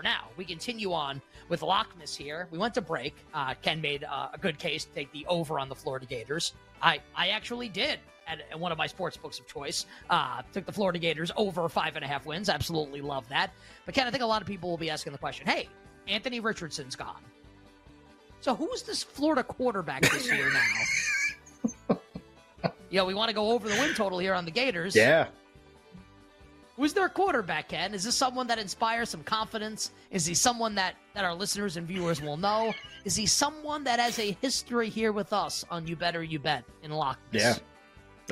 for now. We continue on with Lockmas here. We went to break. Uh, Ken made uh, a good case to take the over on the Florida Gators. I, I actually did at, at one of my sports books of choice. Uh, took the Florida Gators over five and a half wins. Absolutely love that. But Ken, I think a lot of people will be asking the question hey, Anthony Richardson's gone. So who's this Florida quarterback this year now? you know, we want to go over the win total here on the Gators. Yeah. Who's their quarterback, Ken? Is this someone that inspires some confidence? Is he someone that, that our listeners and viewers will know? Is he someone that has a history here with us on You Better You Bet in Lock? Yeah.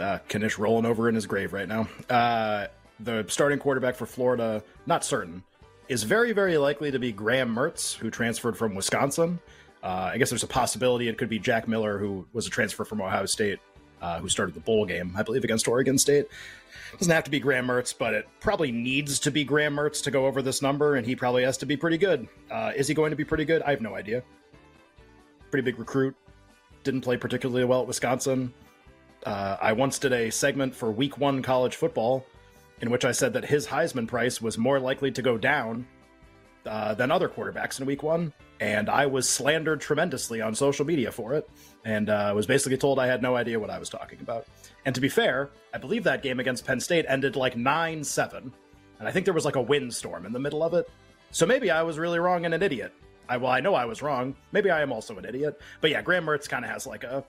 Uh, Knish rolling over in his grave right now. Uh, the starting quarterback for Florida, not certain, is very, very likely to be Graham Mertz, who transferred from Wisconsin. Uh, I guess there's a possibility it could be Jack Miller, who was a transfer from Ohio State, uh, who started the bowl game, I believe, against Oregon State. Doesn't have to be Graham Mertz, but it probably needs to be Graham Mertz to go over this number, and he probably has to be pretty good. Uh, is he going to be pretty good? I have no idea. Pretty big recruit. Didn't play particularly well at Wisconsin. Uh, I once did a segment for Week One college football in which I said that his Heisman price was more likely to go down uh, than other quarterbacks in Week One, and I was slandered tremendously on social media for it, and uh, was basically told I had no idea what I was talking about. And to be fair, I believe that game against Penn State ended like nine seven, and I think there was like a windstorm in the middle of it. So maybe I was really wrong and an idiot. I well, I know I was wrong. Maybe I am also an idiot. But yeah, Graham Mertz kind of has like a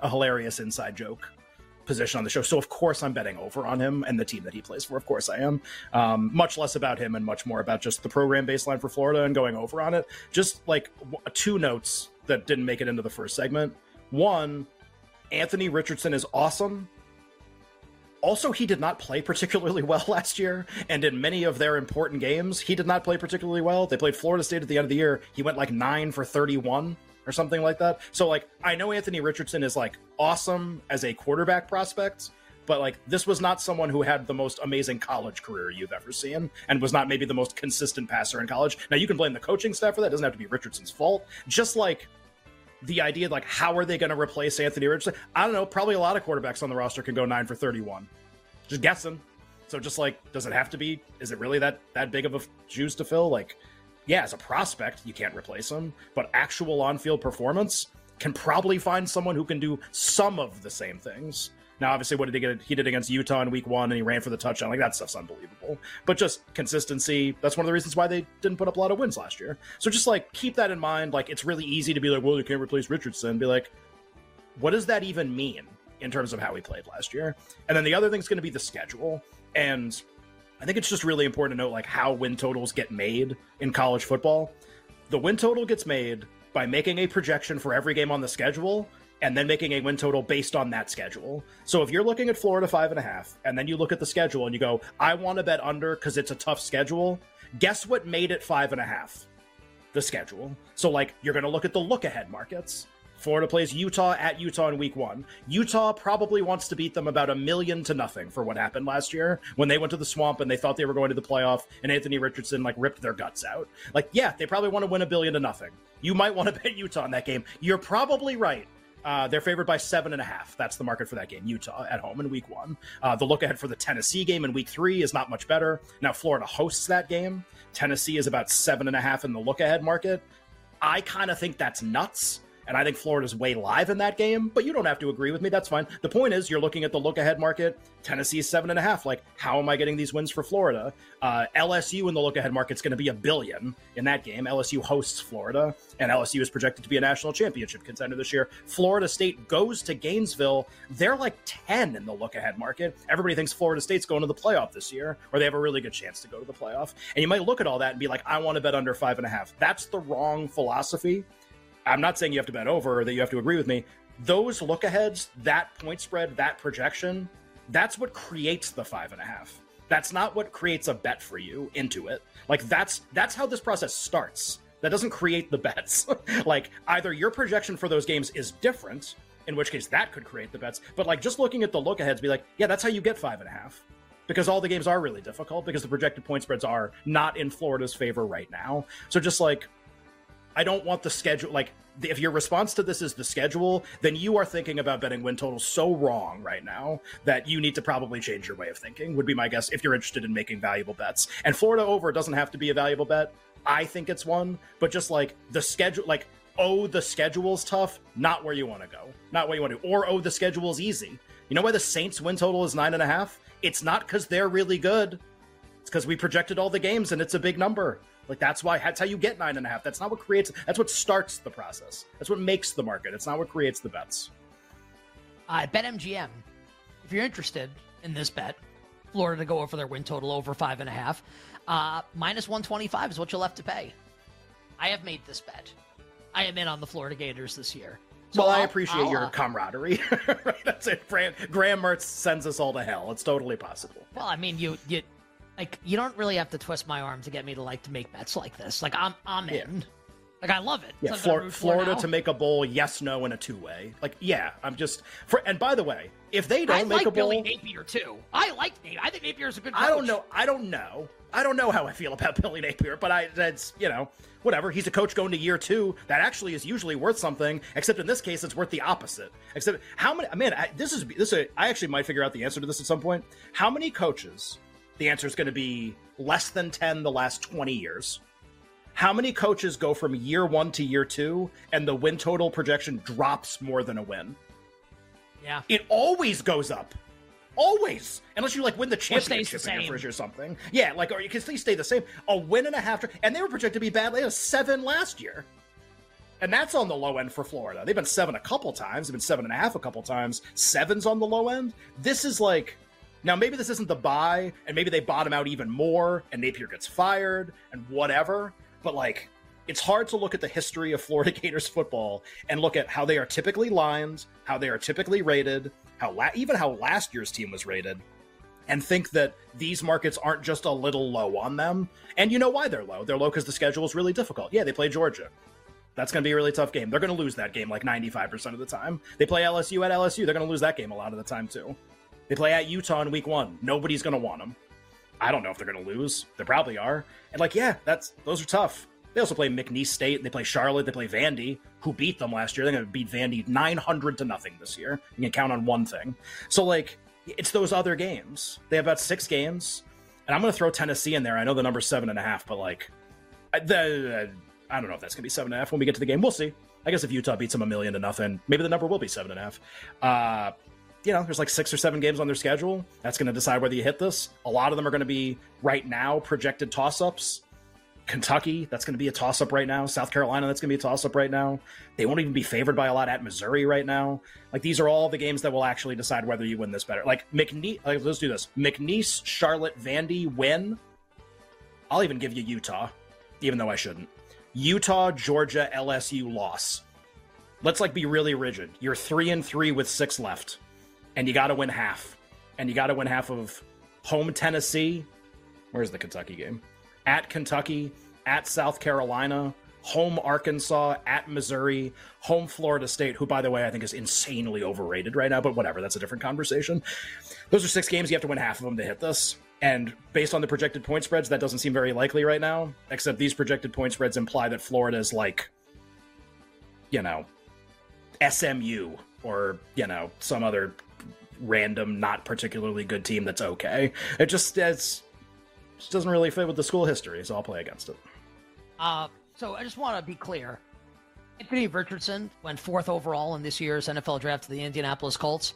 a hilarious inside joke position on the show. So of course I'm betting over on him and the team that he plays for. Of course I am. Um, much less about him and much more about just the program baseline for Florida and going over on it. Just like w- two notes that didn't make it into the first segment. One, Anthony Richardson is awesome. Also, he did not play particularly well last year, and in many of their important games, he did not play particularly well. They played Florida State at the end of the year. He went like nine for 31 or something like that. So like I know Anthony Richardson is like awesome as a quarterback prospect, but like this was not someone who had the most amazing college career you've ever seen and was not maybe the most consistent passer in college. Now you can blame the coaching staff for that. It doesn't have to be Richardson's fault. Just like the idea like how are they going to replace Anthony Richardson? I don't know, probably a lot of quarterbacks on the roster can go 9 for 31. Just guessing. So just like does it have to be is it really that that big of a juice to fill like yeah, as a prospect, you can't replace him, but actual on field performance can probably find someone who can do some of the same things. Now, obviously, what did he get? He did against Utah in week one and he ran for the touchdown. Like, that stuff's unbelievable. But just consistency, that's one of the reasons why they didn't put up a lot of wins last year. So just like keep that in mind. Like, it's really easy to be like, well, you can't replace Richardson. Be like, what does that even mean in terms of how he played last year? And then the other thing's going to be the schedule. And I think it's just really important to note like how win totals get made in college football. The win total gets made by making a projection for every game on the schedule and then making a win total based on that schedule. So if you're looking at Florida five and a half, and then you look at the schedule and you go, I want to bet under because it's a tough schedule, guess what made it five and a half? The schedule. So like you're gonna look at the look ahead markets. Florida plays Utah at Utah in week one. Utah probably wants to beat them about a million to nothing for what happened last year when they went to the swamp and they thought they were going to the playoff and Anthony Richardson like ripped their guts out. Like, yeah, they probably want to win a billion to nothing. You might want to bet Utah in that game. You're probably right. Uh, they're favored by seven and a half. That's the market for that game. Utah at home in week one. Uh, the look ahead for the Tennessee game in week three is not much better. Now, Florida hosts that game. Tennessee is about seven and a half in the look ahead market. I kind of think that's nuts and I think Florida's way live in that game, but you don't have to agree with me. That's fine. The point is, you're looking at the look ahead market. Tennessee is seven and a half. Like, how am I getting these wins for Florida? Uh, LSU in the look ahead market is going to be a billion in that game. LSU hosts Florida, and LSU is projected to be a national championship contender this year. Florida State goes to Gainesville. They're like 10 in the look ahead market. Everybody thinks Florida State's going to the playoff this year, or they have a really good chance to go to the playoff. And you might look at all that and be like, I want to bet under five and a half. That's the wrong philosophy I'm not saying you have to bet over or that you have to agree with me. Those look aheads, that point spread, that projection, that's what creates the five and a half. That's not what creates a bet for you into it. Like that's that's how this process starts. That doesn't create the bets. like either your projection for those games is different, in which case that could create the bets. But like just looking at the look aheads, be like, yeah, that's how you get five and a half. Because all the games are really difficult because the projected point spreads are not in Florida's favor right now. So just like I don't want the schedule. Like, if your response to this is the schedule, then you are thinking about betting win totals so wrong right now that you need to probably change your way of thinking, would be my guess if you're interested in making valuable bets. And Florida over doesn't have to be a valuable bet. I think it's one, but just like the schedule, like oh the schedule's tough, not where you want to go, not where you want to, or oh the schedule's easy. You know why the Saints win total is nine and a half? It's not because they're really good. It's because we projected all the games and it's a big number. Like that's why that's how you get nine and a half. That's not what creates. That's what starts the process. That's what makes the market. It's not what creates the bets. I uh, BetMGM, if you're interested in this bet, Florida to go over their win total over five and a half, uh, minus one twenty five is what you'll have to pay. I have made this bet. I am in on the Florida Gators this year. So well, I'll, i appreciate I'll, your uh, camaraderie. That's it. Graham, Graham Mertz sends us all to hell. It's totally possible. Well, I mean, you you like you don't really have to twist my arm to get me to like to make bets like this. Like I'm I'm in. Yeah. Like I love it. Yeah, Flor- Florida to make a bowl, yes, no, in a two way. Like, yeah, I'm just for. And by the way, if they don't I make like a bowl, Billy Napier too. I like Napier. I think Napier's a good. Coach. I don't know. I don't know. I don't know how I feel about Billy Napier, but I that's you know whatever. He's a coach going to year two. That actually is usually worth something. Except in this case, it's worth the opposite. Except how many? Man, I, this is this. Is, I actually might figure out the answer to this at some point. How many coaches? The answer is going to be less than 10 the last 20 years. How many coaches go from year one to year two and the win total projection drops more than a win? Yeah. It always goes up. Always, unless you like win the championship the average or something. Yeah, like or you can still stay the same. A win and a half, and they were projected to be bad. They had a seven last year, and that's on the low end for Florida. They've been seven a couple times. They've been seven and a half a couple times. Sevens on the low end. This is like now, maybe this isn't the buy, and maybe they bottom out even more, and Napier gets fired, and whatever. But like, it's hard to look at the history of Florida Gators football and look at how they are typically lined, how they are typically rated, how la- even how last year's team was rated, and think that these markets aren't just a little low on them. And you know why they're low? They're low because the schedule is really difficult. Yeah, they play Georgia. That's going to be a really tough game. They're going to lose that game like 95% of the time. They play LSU at LSU. They're going to lose that game a lot of the time, too. They play at Utah in week one. Nobody's going to want them. I don't know if they're going to lose. They probably are. And like, yeah, that's those are tough. They also play McNeese State. They play Charlotte. They play Vandy, who beat them last year. They're going to beat Vandy 900 to nothing this year. You can count on one thing. So like, it's those other games. They have about six games, and I'm going to throw Tennessee in there. I know the number's seven and a half, but like, the, I don't know if that's going to be seven and a half when we get to the game. We'll see. I guess if Utah beats them a million to nothing, maybe the number will be seven and a half. Uh, you know, there's like six or seven games on their schedule. That's going to decide whether you hit this. A lot of them are going to be right now projected toss ups. Kentucky, that's going to be a toss up right now. South Carolina, that's going to be a toss up right now. They won't even be favored by a lot at Missouri right now. Like these are all the games that will actually decide whether you win this better. Like McNeese, like, let's do this. McNeese, Charlotte, Vandy win. I'll even give you Utah, even though I shouldn't. Utah, Georgia, LSU loss. Let's like be really rigid. You're three and three with six left and you got to win half. And you got to win half of home Tennessee. Where's the Kentucky game? At Kentucky, at South Carolina, home Arkansas, at Missouri, home Florida State, who, by the way, I think is insanely overrated right now, but whatever, that's a different conversation. Those are six games. You have to win half of them to hit this. And based on the projected point spreads, that doesn't seem very likely right now, except these projected point spreads imply that Florida is like, you know, SMU or, you know, some other random, not particularly good team that's okay. It just it's just doesn't really fit with the school history, so I'll play against it. Uh, so I just want to be clear. Anthony Richardson went fourth overall in this year's NFL draft to the Indianapolis Colts.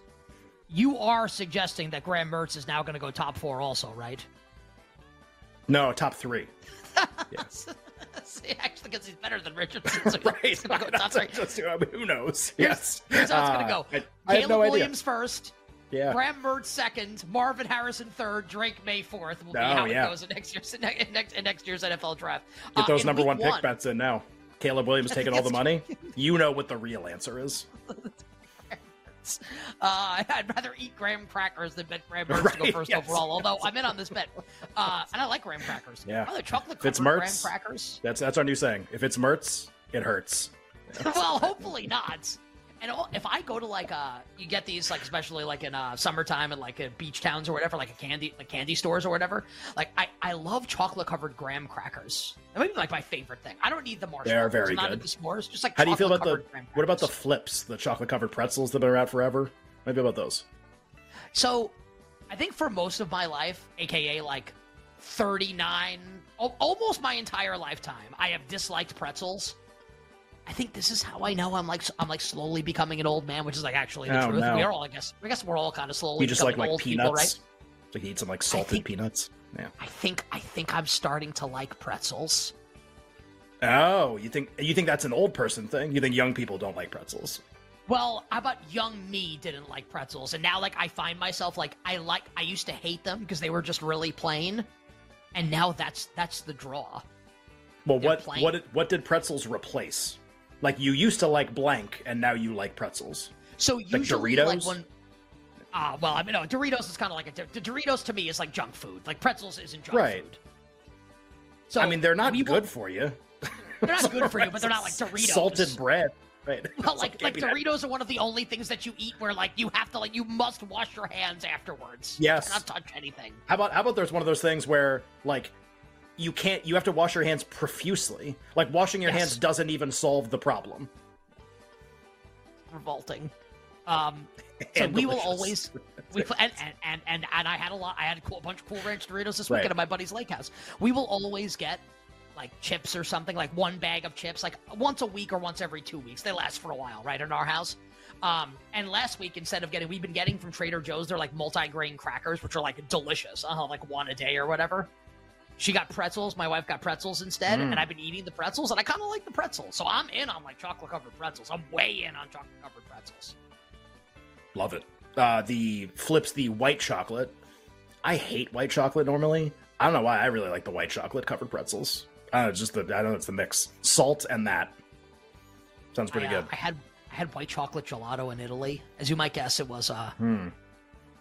You are suggesting that Graham Mertz is now going to go top four, also, right? No, top three. yes. See, actually, because he's better than Richardson. So right. Go top three. Just, I mean, who knows? Yes. Here's, here's how it's going to go. Uh, I, I Caleb no Williams idea. first. Yeah. Graham Mertz second, Marvin Harrison third, Drake Maye fourth. We'll be oh, how yeah. it goes in next year's in next, in next year's NFL draft. Get uh, those number one pick one, bets in now. Caleb Williams taking all the money. You know what the real answer is. Uh, I'd rather eat graham crackers than bet Graham Mertz right, to go first yes. overall. Although I'm in on this bet, uh, and I like graham crackers. Yeah, oh, the chocolate covered graham crackers. That's that's our new saying. If it's Mertz, it hurts. well, hopefully not. And if I go to like uh, you get these like especially like in uh summertime and like at beach towns or whatever, like a candy like candy stores or whatever. Like I I love chocolate covered graham crackers. That might be like my favorite thing. I don't need the marshmallows. They are very I'm good. the s'mores, just like how do you feel about the what about the Flipz, the chocolate covered pretzels that have been around forever? Maybe about those. So, I think for most of my life, aka like 39 almost my entire lifetime, I have disliked pretzels. I think this is how I know I'm like I'm like slowly becoming an old man, which is like actually the Oh, truth. no. We are all, I guess. I guess we're all kind of slowly You just like becoming like old peanuts. people, right? Like you eat some like salted think- peanuts. Yeah. I think I think I'm starting to like pretzels. Oh, you think you think that's an old person thing? You think young people don't like pretzels? Well, how about young me didn't like pretzels, and now like I find myself like I like I used to hate them because they were just really plain, and now that's that's the draw. Well, They're what plain. what did- what did pretzels replace? Like you used to like blank, and now you like pretzels. So usually, like Doritos? when, ah, well, I mean, no, Doritos is kind of like a the Doritos to me is like junk food. Like pretzels isn't junk Right. food. So I mean, they're not good for you. They're not good for you, but they're not like Doritos. Salted bread, right? Well, like like Doritos are one of the only things that you eat where like you have to like you must wash your hands afterwards. Yes. you cannot touch anything. How about how about there's one of those things where like you can't you have to wash your hands profusely. Like washing your Yes. hands doesn't even solve the problem. Revolting. Um, so And we will always we and, and and and and I had a lot. I had a cool, bunch of Cool Ranch Doritos this Right. weekend at my buddy's lake house. We will always get like chips or something, like one bag of chips, like once a week or once every two weeks. They last for a while, right? In our house. Um, and last week, instead of getting, we've been getting from Trader Joe's, they're like multi-grain crackers, which are like delicious. Uh, huh, like one a day or whatever. She got pretzels. My wife got pretzels instead, Mm. and I've been eating the pretzels, and I kind of like the pretzels. So I'm in on like chocolate covered pretzels. I'm way in on chocolate covered pretzels. Love it. Uh, the Flipz the white chocolate. I hate white chocolate normally. I don't know why. I really like the white chocolate covered pretzels. Uh, it's just the I don't know. It's the mix, salt and that. Sounds pretty I, uh, good. I had I had white chocolate gelato in Italy. As you might guess, it was uh, Hmm.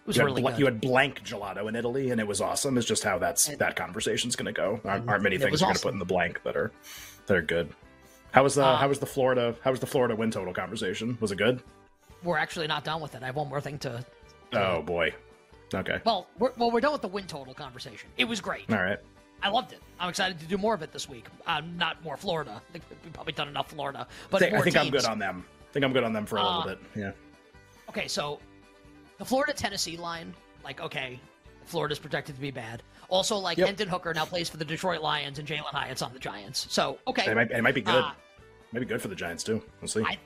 Was You had, really bl- good. you had blank gelato in Italy, and it was awesome. It's just how that's And- that conversation's going to go. Aren't, aren't many things you're going to put in the blank that are that are good. How was the Uh, how was the Florida how was the Florida win total conversation? Was it good? We're actually not done with it. I have one more thing to. Oh boy. Okay. Well, we're, well, we're done with the win total conversation. It was great. All right. I loved it. I'm excited to do more of it this week. Uh, not more Florida. I think we've probably done enough Florida, but I think, I I'm good on them. I think I'm good on them for a Uh, little bit. Yeah. Okay, so the Florida Tennessee line, like, okay, Florida's projected to be bad. Also, like, Yep. Hendon Hooker now plays for the Detroit Lions and Jalin Hyatt's on the Giants. So, okay. It might, it might be good. Uh, Maybe good for the Giants too. We'll see. I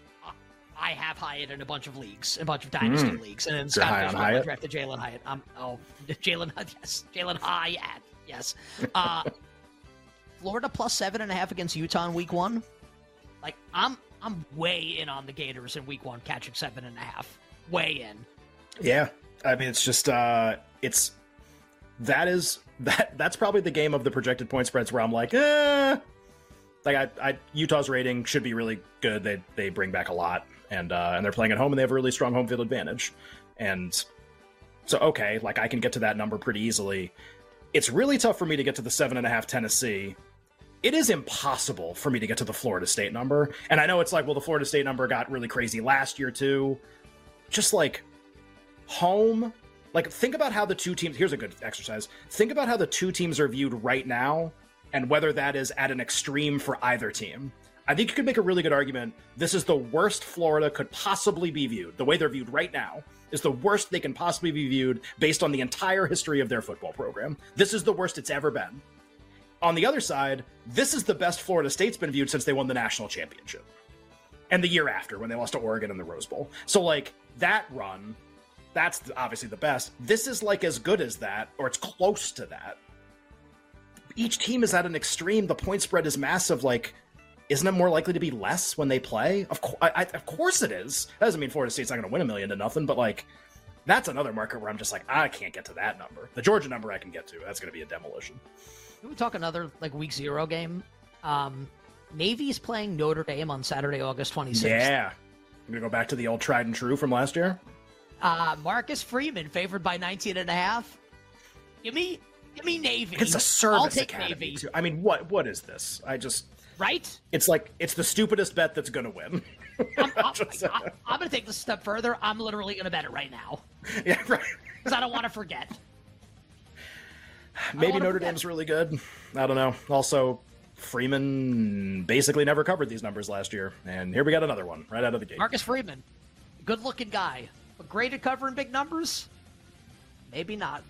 I have Hyatt in a bunch of leagues, a bunch of dynasty Mm. leagues, and then You're Scott high on Fishman I Hyatt? drafted Jalin Hyatt. Um, oh, Jalin, yes, Jalin Hyatt, yes. Uh, Florida plus seven and a half against Utah in Week One. Like I'm, I'm way in on the Gators in Week One, catching seven and a half. Way in. Yeah, I mean it's just uh it's that is that that's probably the game of the projected point spreads where I'm like, eh. Like I, I Utah's rating should be really good. They they bring back a lot, and uh, and they're playing at home, and they have a really strong home field advantage, and so okay, like I can get to that number pretty easily. It's really tough for me to get to the seven and a half Tennessee. It is impossible for me to get to the Florida State number, and I know it's like, well, the Florida State number got really crazy last year too. Just like home. Like think about how the two teams here's a good exercise. Think about how the two teams are viewed right now and whether that is at an extreme for either team. I think you could make a really good argument this is the worst florida could possibly be viewed. The way they're viewed right now is the worst they can possibly be viewed based on the entire history of their football program. This is the worst it's ever been. On the other side this is the best florida state's been viewed since they won the national championship and the year after when they lost to Oregon in the Rose Bowl. So like that run, that's obviously the best. This is like as good as that, or it's close to that. Each team is at an extreme. The point spread is massive. Like, isn't it more likely to be less when they play? Of course, I, I, of course it is. That doesn't mean Florida State's not going to win a million to nothing, but like. That's another market where I'm just like, I can't get to that number. The Georgia number I can get to. That's going to be a demolition. Can we talk another like Week Zero game? Um, Navy's playing Notre Dame on Saturday, August 26th. Yeah. I'm going to go back to the old tried and true from last year. Uh, Marcus Freeman favored by 19 and a half. Give me, give me Navy. It's a service I'll take academy. Navy. Too. I mean, what what is this? I just Right? it's like it's the stupidest bet that's going to win. I'm, I'm, Just- I- I'm going to take this a step further. I'm literally going to bet it right now yeah, right. because I don't want to forget. Maybe Notre forget. Dame's really good. I don't know. Also, Freeman basically never covered these numbers last year, and here we got another one right out of the gate. Marcus Freeman, good looking guy, but great at covering big numbers. Maybe not.